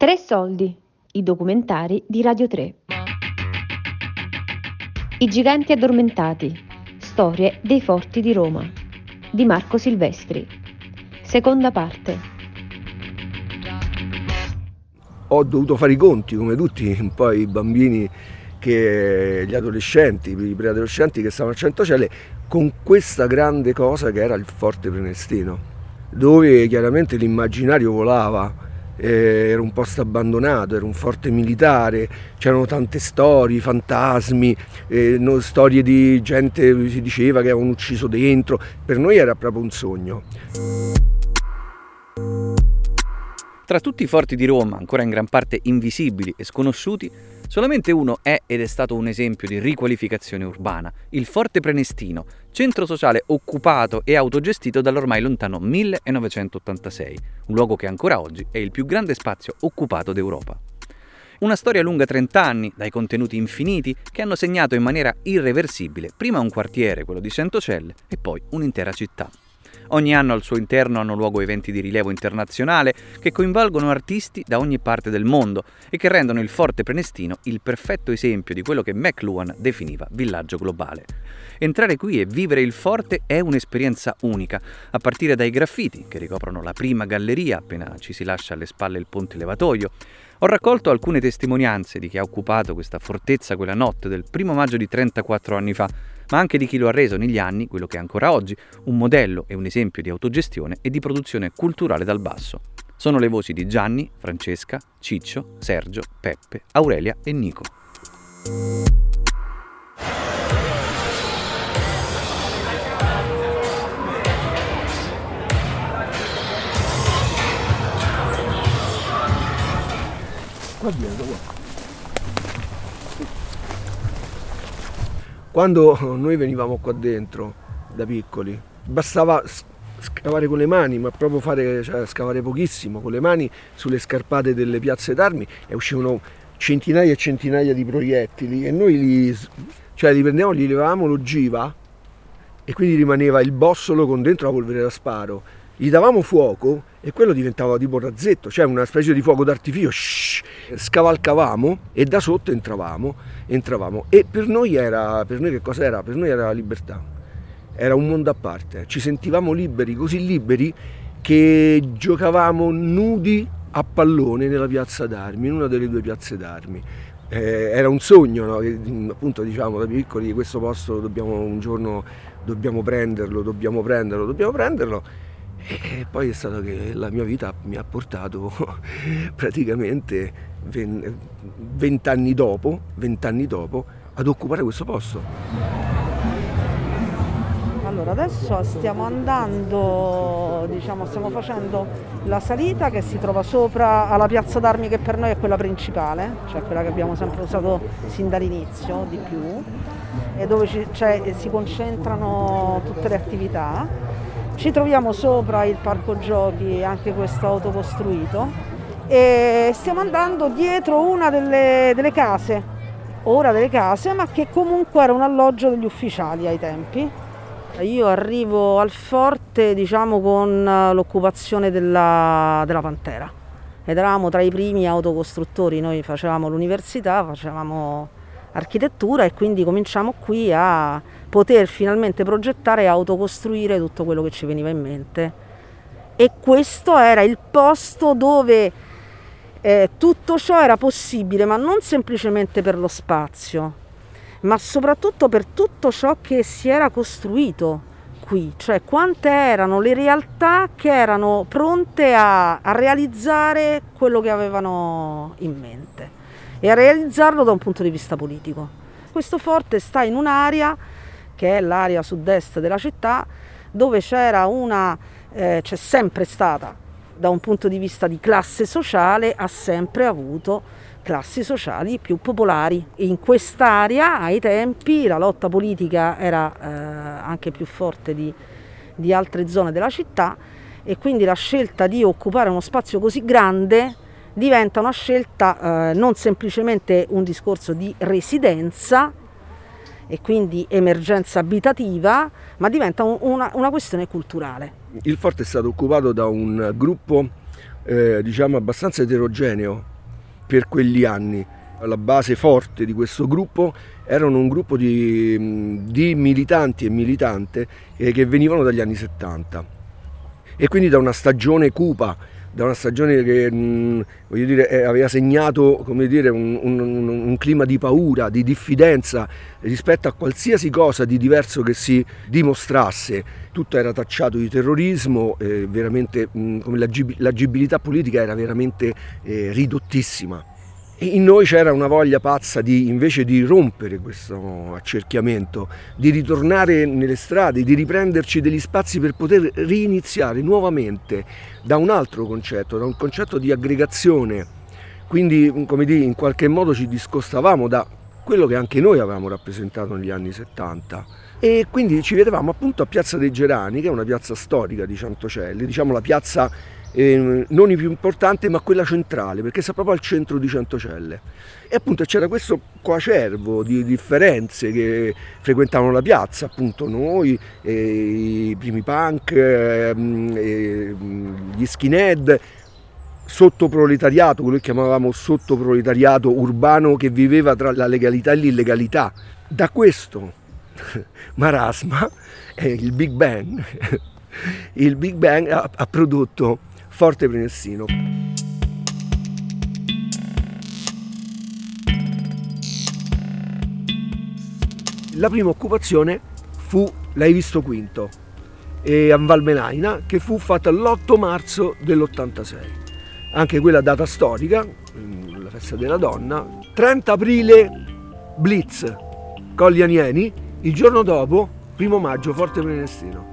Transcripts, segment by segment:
Tre soldi, i documentari di Radio 3. I giganti addormentati, storie dei forti di Roma, di Marco Silvestri. Seconda parte. Ho dovuto fare i conti, come tutti un po' i bambini, che, gli adolescenti, i preadolescenti che stavano a Centocelle, con questa grande cosa che era il Forte Prenestino, dove chiaramente l'immaginario volava eh, era un posto abbandonato, era un forte militare, c'erano tante storie, fantasmi, eh, no, storie di gente, si diceva che avevano ucciso dentro, per noi era proprio un sogno. Tra tutti i forti di Roma, ancora in gran parte invisibili e sconosciuti, solamente uno è ed è stato un esempio di riqualificazione urbana, il Forte Prenestino, centro sociale occupato e autogestito dall'ormai lontano 1986, un luogo che ancora oggi è il più grande spazio occupato d'Europa. Una storia lunga 30 anni, dai contenuti infiniti, che hanno segnato in maniera irreversibile prima un quartiere, quello di Centocelle, e poi un'intera città. Ogni anno al suo interno hanno luogo eventi di rilievo internazionale che coinvolgono artisti da ogni parte del mondo e che rendono il Forte Prenestino il perfetto esempio di quello che McLuhan definiva villaggio globale. Entrare qui e vivere il forte è un'esperienza unica, a partire dai graffiti che ricoprono la prima galleria appena ci si lascia alle spalle il ponte levatoio. Ho raccolto alcune testimonianze di chi ha occupato questa fortezza quella notte del primo maggio di 34 anni fa ma anche di chi lo ha reso negli anni, quello che è ancora oggi, un modello e un esempio di autogestione e di produzione culturale dal basso. Sono le voci di Gianni, Francesca, Ciccio, Sergio, Peppe, Aurelia e Nico. Qua qua. Quando noi venivamo qua dentro da piccoli, bastava scavare con le mani, ma proprio fare, cioè, scavare pochissimo con le mani sulle scarpate delle piazze d'armi e uscivano centinaia e centinaia di proiettili e noi li, cioè, li prendevamo, li levavamo l'ogiva e quindi rimaneva il bossolo con dentro la polvere da sparo. Gli davamo fuoco e quello diventava tipo razzetto, cioè una specie di fuoco d'artificio, shh, scavalcavamo e da sotto entravamo, entravamo. E per noi era, per noi che cosa era? Per noi era la libertà, era un mondo a parte, ci sentivamo liberi, così liberi che giocavamo nudi a pallone nella piazza d'armi, in una delle due piazze d'armi. Eh, era un sogno, no? appunto diciamo da piccoli questo posto dobbiamo un giorno dobbiamo prenderlo, dobbiamo prenderlo, dobbiamo prenderlo e poi è stato che la mia vita mi ha portato praticamente vent'anni dopo, dopo ad occupare questo posto. Allora, adesso stiamo andando, diciamo, stiamo facendo la salita che si trova sopra alla piazza d'armi che per noi è quella principale, cioè quella che abbiamo sempre usato sin dall'inizio di più, e dove ci, cioè, si concentrano tutte le attività ci troviamo sopra il parco giochi, anche questo autocostruito, e stiamo andando dietro una delle, delle case, ora delle case, ma che comunque era un alloggio degli ufficiali ai tempi. Io arrivo al forte diciamo con l'occupazione della, della Pantera ed eravamo tra i primi autocostruttori, noi facevamo l'università, facevamo architettura e quindi cominciamo qui a poter finalmente progettare e autocostruire tutto quello che ci veniva in mente. E questo era il posto dove eh, tutto ciò era possibile, ma non semplicemente per lo spazio, ma soprattutto per tutto ciò che si era costruito qui, cioè quante erano le realtà che erano pronte a, a realizzare quello che avevano in mente e a realizzarlo da un punto di vista politico. Questo forte sta in un'area che è l'area sud-est della città dove c'era una, eh, c'è sempre stata da un punto di vista di classe sociale, ha sempre avuto classi sociali più popolari. In quest'area ai tempi la lotta politica era eh, anche più forte di, di altre zone della città e quindi la scelta di occupare uno spazio così grande diventa una scelta eh, non semplicemente un discorso di residenza e quindi emergenza abitativa, ma diventa un, una, una, questione culturale. Il forte è stato occupato da un gruppo eh, diciamo abbastanza eterogeneo per quegli anni. La base forte di questo gruppo erano un gruppo di, di militanti e militante eh, che venivano dagli anni 70 e quindi da una stagione cupa da una stagione che mh, dire, eh, aveva segnato dire, un, un, un, clima di paura, di diffidenza rispetto a qualsiasi cosa di diverso che si dimostrasse. Tutto era tacciato di terrorismo, eh, mh, l'agibilità politica era veramente eh, ridottissima in noi c'era una voglia pazza di invece di rompere questo accerchiamento, di ritornare nelle strade, di riprenderci degli spazi per poter riniziare nuovamente da un altro concetto, da un concetto di aggregazione. Quindi, come dire, in qualche modo ci discostavamo da quello che anche noi avevamo rappresentato negli anni 70. E quindi ci vedevamo appunto a Piazza dei Gerani, che è una piazza storica di Centocelli, diciamo la piazza eh, non il più importante ma quella centrale perché sta proprio al centro di Centocelle e appunto c'era questo coacervo di differenze che frequentavano la piazza appunto noi eh, i primi punk eh, gli skinhead sottoproletariato, quello che chiamavamo sottoproletariato urbano che viveva tra la legalità e l'illegalità. Da questo marasma il Big Bang, il Big Bang ha, ha prodotto Forte Prenestino. La prima occupazione fu L'hai visto quinto a Valmenaina che fu fatta l'8 marzo dell'86. Anche quella data storica, mm, la festa della donna, 30 aprile Blitz, Colli Anieni, il giorno dopo, primo maggio, Forte Prenestino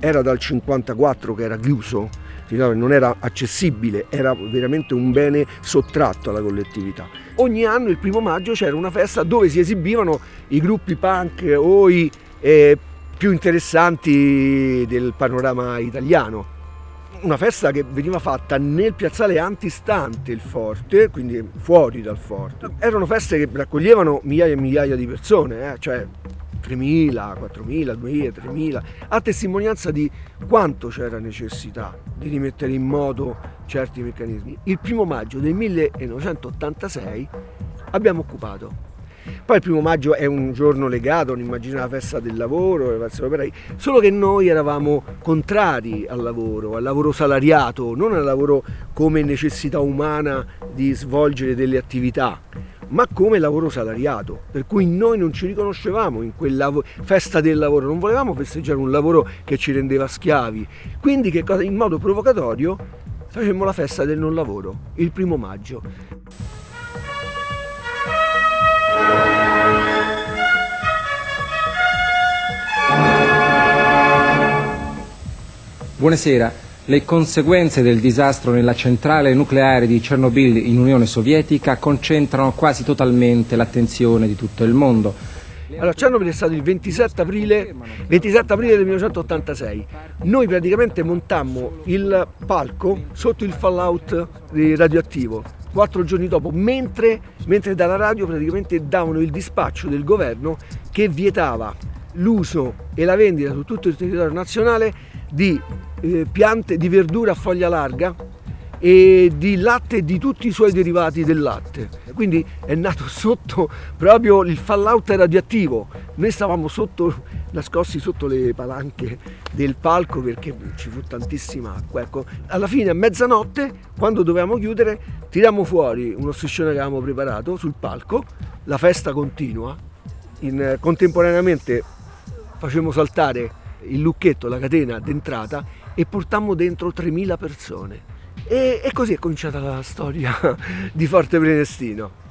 era dal 54 che era chiuso, non era accessibile, era veramente un bene sottratto alla collettività. Ogni anno il primo maggio c'era una festa dove si esibivano i gruppi punk o i eh, più interessanti del panorama italiano. Una festa che veniva fatta nel piazzale antistante il forte, quindi fuori dal forte. Erano feste che raccoglievano migliaia e migliaia di persone, eh? cioè 3.000, 4.000, 2.000, 3.000, a testimonianza di quanto c'era necessità di rimettere in moto certi meccanismi. Il primo maggio del 1986 abbiamo occupato. Poi il primo maggio è un giorno legato, non immagina la festa del lavoro, le feste operai, solo che noi eravamo contrari al lavoro, al lavoro salariato, non al lavoro come necessità umana di svolgere delle attività ma come lavoro salariato, per cui noi non ci riconoscevamo in quella festa del lavoro, non volevamo festeggiare un lavoro che ci rendeva schiavi, quindi cosa, in modo provocatorio facemmo la festa del non lavoro, il primo maggio. Buonasera, le conseguenze del disastro nella centrale nucleare di Chernobyl in Unione Sovietica concentrano quasi totalmente l'attenzione di tutto il mondo. Allora, Chernobyl è stato il 27 aprile, 27 aprile del 1986. Noi praticamente montammo il palco sotto il fallout radioattivo quattro giorni dopo, mentre, mentre dalla radio praticamente davano il dispaccio del governo che vietava l'uso e la vendita su tutto il territorio nazionale di eh, piante di verdura a foglia larga e di latte e di tutti i suoi derivati del latte. Quindi è nato sotto proprio il fallout radioattivo. Noi stavamo sotto, nascosti sotto le palanche del palco perché ci fu tantissima acqua. Ecco. Alla fine a mezzanotte, quando dovevamo chiudere, tiriamo fuori uno striscione che avevamo preparato sul palco, la festa continua. In, contemporaneamente facevamo saltare il lucchetto, la catena d'entrata e portammo dentro 3.000 persone. E, e così è cominciata la storia di Forte Prenestino.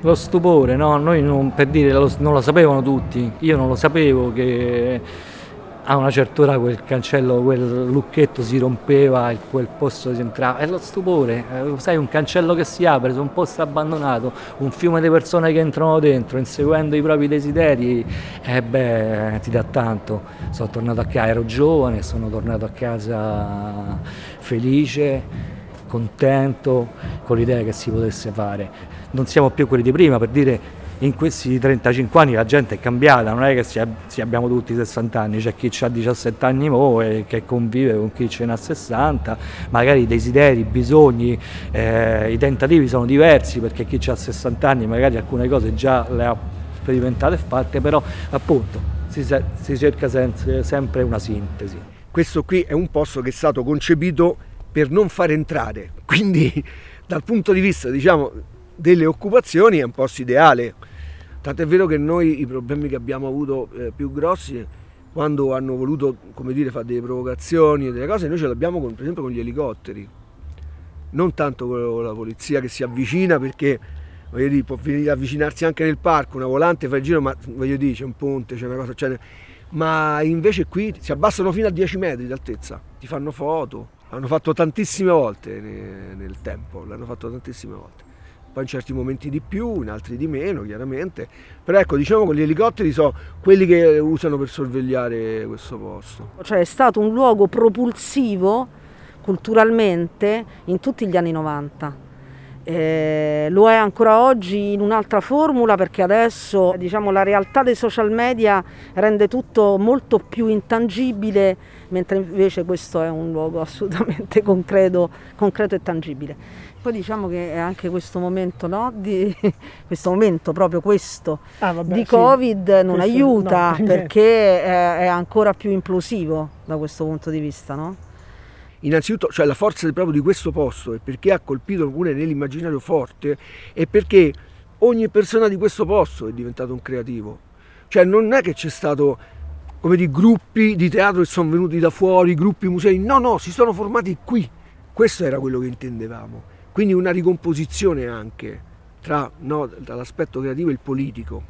Lo stupore, no? Noi non, per dire, non lo sapevano tutti, io non lo sapevo che a una certa ora quel cancello, quel lucchetto si rompeva e quel posto si entrava. È lo stupore, eh, sai, un cancello che si apre su un posto abbandonato, un fiume di persone che entrano dentro, inseguendo i propri desideri, e eh beh, ti dà tanto. Sono tornato a casa, ero giovane, sono tornato a casa felice, contento, con l'idea che si potesse fare. Non siamo più quelli di prima, per dire in questi 35 anni la gente è cambiata, non è che si, si abbiamo tutti 60 anni, c'è chi ha 17 anni mo e che convive con chi ce n'ha 60, magari i desideri, i bisogni, eh, i tentativi sono diversi perché chi ha 60 anni magari alcune cose già le ha sperimentate e fatte, però appunto si, si cerca sempre una sintesi. Questo qui è un posto che è stato concepito per non far entrare, quindi dal punto di vista diciamo delle occupazioni è un posto ideale. Tant'è vero che noi i problemi che abbiamo avuto eh, più grossi quando hanno voluto dire, fare delle provocazioni e delle cose, noi ce l'abbiamo con, per esempio con gli elicotteri, non tanto con la polizia che si avvicina perché dire, può avvicinarsi anche nel parco, una volante fa il giro, ma voglio dire, c'è un ponte, c'è una cosa, c'è... ma invece qui si abbassano fino a 10 metri d'altezza, ti fanno foto, l'hanno fatto tantissime volte nel tempo, l'hanno fatto tantissime volte poi in certi momenti di più, in altri di meno chiaramente, però ecco diciamo che gli elicotteri sono quelli che usano per sorvegliare questo posto. Cioè è stato un luogo propulsivo culturalmente in tutti gli anni 90. Eh, lo è ancora oggi in un'altra formula perché adesso diciamo, la realtà dei social media rende tutto molto più intangibile, mentre invece questo è un luogo assolutamente concreto, concreto e tangibile. Poi diciamo che è anche questo momento, no? di, questo momento proprio questo ah, vabbè, di Covid sì. non questo, aiuta no, perché è, è, ancora più implosivo da questo punto di vista. No? Innanzitutto, cioè la forza proprio di questo posto e perché ha colpito pure nell'immaginario forte è perché ogni persona di questo posto è diventato un creativo. Cioè non è che c'è stato come di gruppi di teatro che sono venuti da fuori, gruppi musei, no, no, si sono formati qui. Questo era quello che intendevamo. Quindi una ricomposizione anche tra, no, l'aspetto creativo e il politico,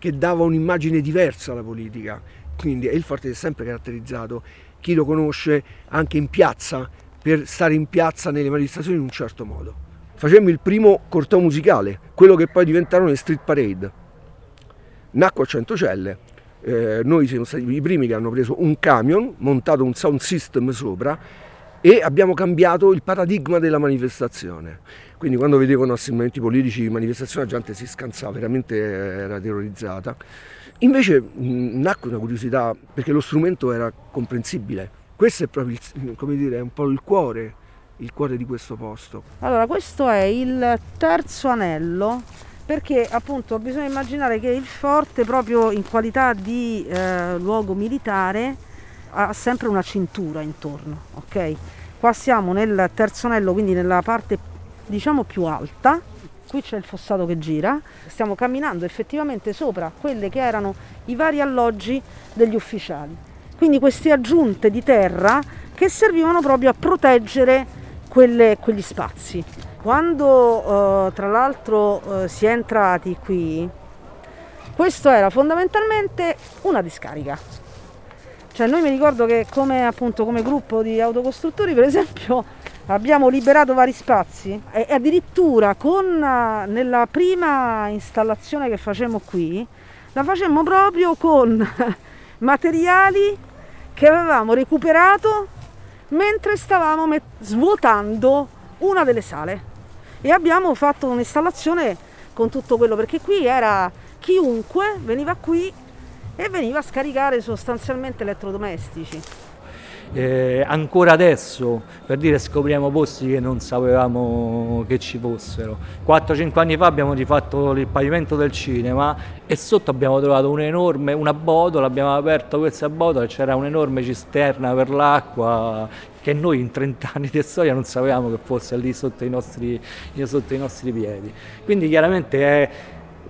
che dava un'immagine diversa alla politica. Quindi il Forte è sempre caratterizzato, chi lo conosce, anche in piazza, per stare in piazza nelle manifestazioni in un certo modo. Facemmo il primo corteo musicale, quello che poi diventarono le street parade. Nacque a Centocelle, eh, noi siamo stati i primi che hanno preso un camion, montato un sound system sopra e abbiamo cambiato il paradigma della manifestazione. Quindi quando vedevano assembramenti politici, manifestazioni, la gente si scansava, veramente era terrorizzata. Invece mh, nacque una curiosità perché lo strumento era comprensibile. Questo è proprio il, dire, un po' il cuore, il cuore di questo posto. Allora, questo è il terzo anello perché appunto bisogna immaginare che il forte proprio in qualità di eh, luogo militare ha sempre una cintura intorno, ok? Qua siamo nel terzo anello, quindi nella parte diciamo più alta, qui c'è il fossato che gira, stiamo camminando effettivamente sopra quelle che erano i vari alloggi degli ufficiali. Quindi queste aggiunte di terra che servivano proprio a proteggere quelle, quegli spazi. Quando eh, tra l'altro eh, si è entrati qui, questo era fondamentalmente una discarica cioè noi mi ricordo che come, appunto, come gruppo di autocostruttori per esempio abbiamo liberato vari spazi e addirittura con, nella prima installazione che facemmo qui la facemmo proprio con materiali che avevamo recuperato mentre stavamo met- svuotando una delle sale. E abbiamo fatto un'installazione con tutto quello perché qui era chiunque veniva qui e veniva a scaricare sostanzialmente elettrodomestici. Eh, ancora adesso per dire scopriamo posti che non sapevamo che ci fossero 4-5 anni fa abbiamo rifatto il pavimento del cinema e sotto abbiamo trovato un'enorme una botola abbiamo aperto questa botola e c'era un'enorme cisterna per l'acqua che noi in 30 anni di storia non sapevamo che fosse lì sotto i nostri, sotto i nostri piedi quindi chiaramente è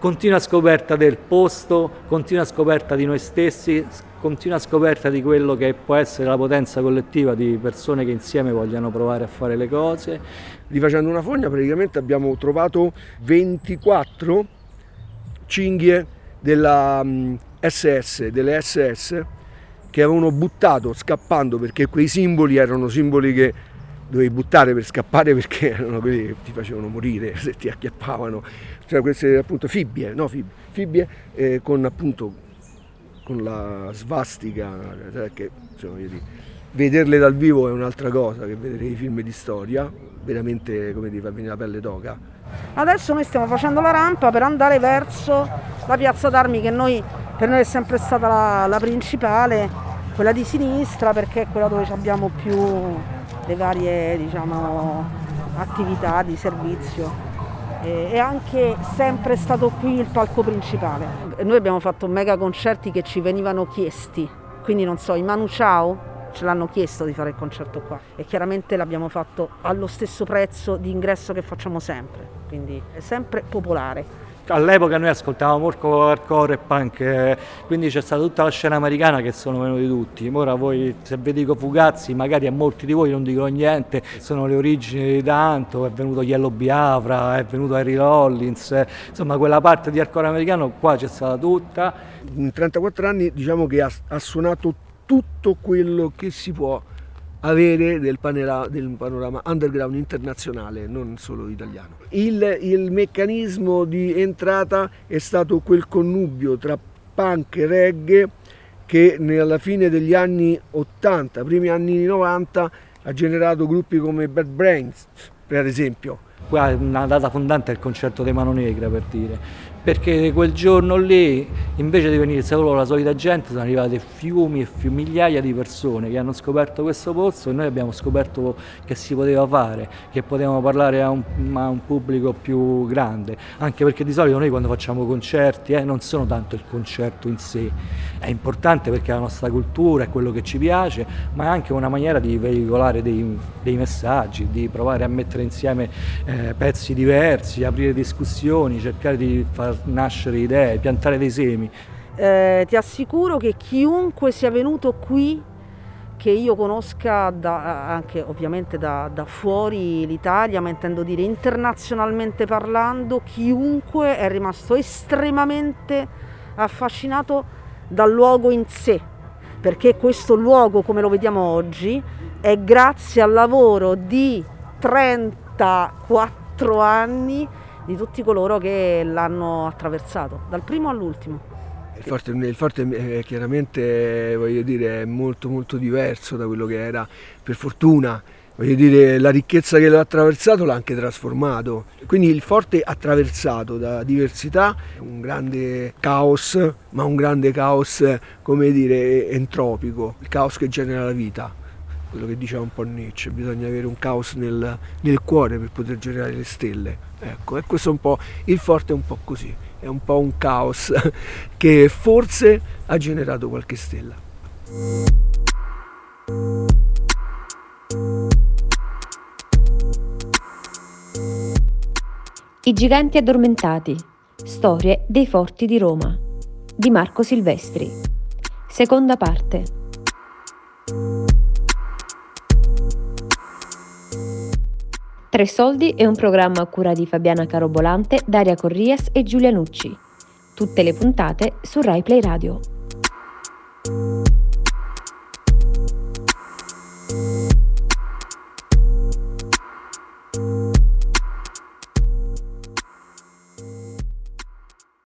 continua scoperta del posto, continua scoperta di noi stessi, continua scoperta di quello che può essere la potenza collettiva di persone che insieme vogliano provare a fare le cose. Rifacendo una fogna praticamente abbiamo trovato 24 cinghie della SS, mm, delle SS che avevano buttato scappando perché quei simboli erano simboli che dovevi buttare per scappare perché erano quelli che ti facevano morire se ti acchiappavano, cioè queste appunto fibbie, no, fibbie, fibbie eh, con appunto con la svastica, che insomma, vederle dal vivo è un'altra cosa che vedere i film di storia, veramente come dire, fa venire la pelle d'oca. Adesso noi stiamo facendo la rampa per andare verso la piazza d'armi che noi, per noi è sempre stata la, la principale, quella di sinistra perché è quella dove abbiamo più le varie diciamo, attività di servizio. È anche sempre stato qui il palco principale. Noi abbiamo fatto mega concerti che ci venivano chiesti, quindi non so, i Manu Ciao ce l'hanno chiesto di fare il concerto qua. E chiaramente l'abbiamo fatto allo stesso prezzo di ingresso che facciamo sempre, quindi è sempre popolare all'epoca noi ascoltavamo molto hardcore e punk, eh, quindi c'è stata tutta la scena americana che sono venuti tutti. Ora voi, se vi dico Fugazzi, magari a molti di voi non dicono niente, sono le origini di tanto, è venuto Yellow Biafra, è venuto Harry Rollins, eh, insomma quella parte di hardcore americano qua c'è stata tutta. In 34 anni diciamo che ha, ha suonato tutto quello che si può avere del, panera, del panorama underground internazionale, non solo italiano. Il, il, meccanismo di entrata è stato quel connubio tra punk e reggae che alla fine degli anni 80, primi anni 90, ha generato gruppi come Bad Brains, per esempio. Una data fondante è il concerto di Mano Negra, per dire. Perché quel giorno lì invece di venire solo la solita gente sono arrivate fiumi e fiumi, migliaia di persone che hanno scoperto questo pozzo e noi abbiamo scoperto che si poteva fare, che potevamo parlare a un, a un pubblico più grande, anche perché di solito noi quando facciamo concerti eh, non sono tanto il concerto in sé, è importante perché è la nostra cultura, è quello che ci piace, ma è anche una maniera di veicolare dei, dei messaggi, di provare a mettere insieme eh, pezzi diversi, aprire discussioni, cercare di far nascere idee, piantare dei semi. Eh, ti assicuro che chiunque sia venuto qui, che io conosca da, anche ovviamente da, da, fuori l'Italia, ma intendo dire internazionalmente parlando, chiunque è rimasto estremamente affascinato dal luogo in sé, perché questo luogo, come lo vediamo oggi, è grazie al lavoro di 34 anni di tutti coloro che l'hanno attraversato, dal primo all'ultimo. Il forte, il forte è chiaramente dire, molto molto diverso da quello che era, per fortuna. Voglio dire, la ricchezza che l'ha attraversato l'ha anche trasformato. Quindi il forte attraversato da diversità, un grande caos, ma un grande caos, come dire, entropico, il caos che genera la vita quello che diceva un po' Nietzsche, bisogna avere un caos nel, nel cuore per poter generare le stelle. Ecco, e questo è un po', il forte è un po' così, è un po' un caos che forse ha generato qualche stella. I giganti addormentati. Storie dei forti di Roma. Di Marco Silvestri. Seconda parte. Tre Soldi è un programma a cura di Fabiana Carobolante, Daria Corrias e Giulia Nucci. Tutte le puntate su RaiPlay Radio.